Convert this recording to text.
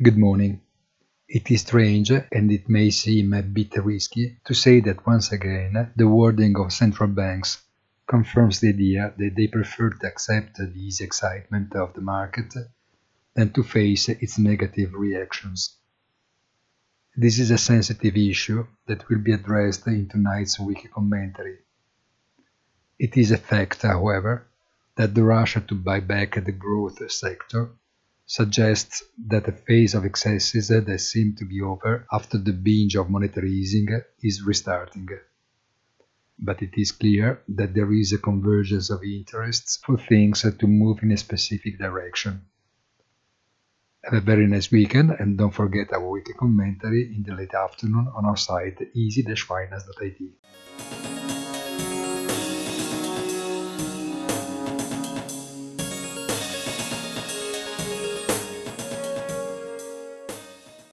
Good morning. It is strange, and it may seem a bit risky, to say that once again the wording of central banks confirms the idea that they prefer to accept the easy excitement of the market than to face its negative reactions. This is a sensitive issue that will be addressed in tonight's weekly commentary. It is a fact, however, that the rush to buy back the growth sector suggests that a phase of excesses uh, that seemed to be over after the binge of monetary easing uh, is restarting. But it is clear that there is a convergence of interests for things uh, to move in a specific direction. Have a very nice weekend and don't forget our weekly commentary in the late afternoon on our site easy-finance.it.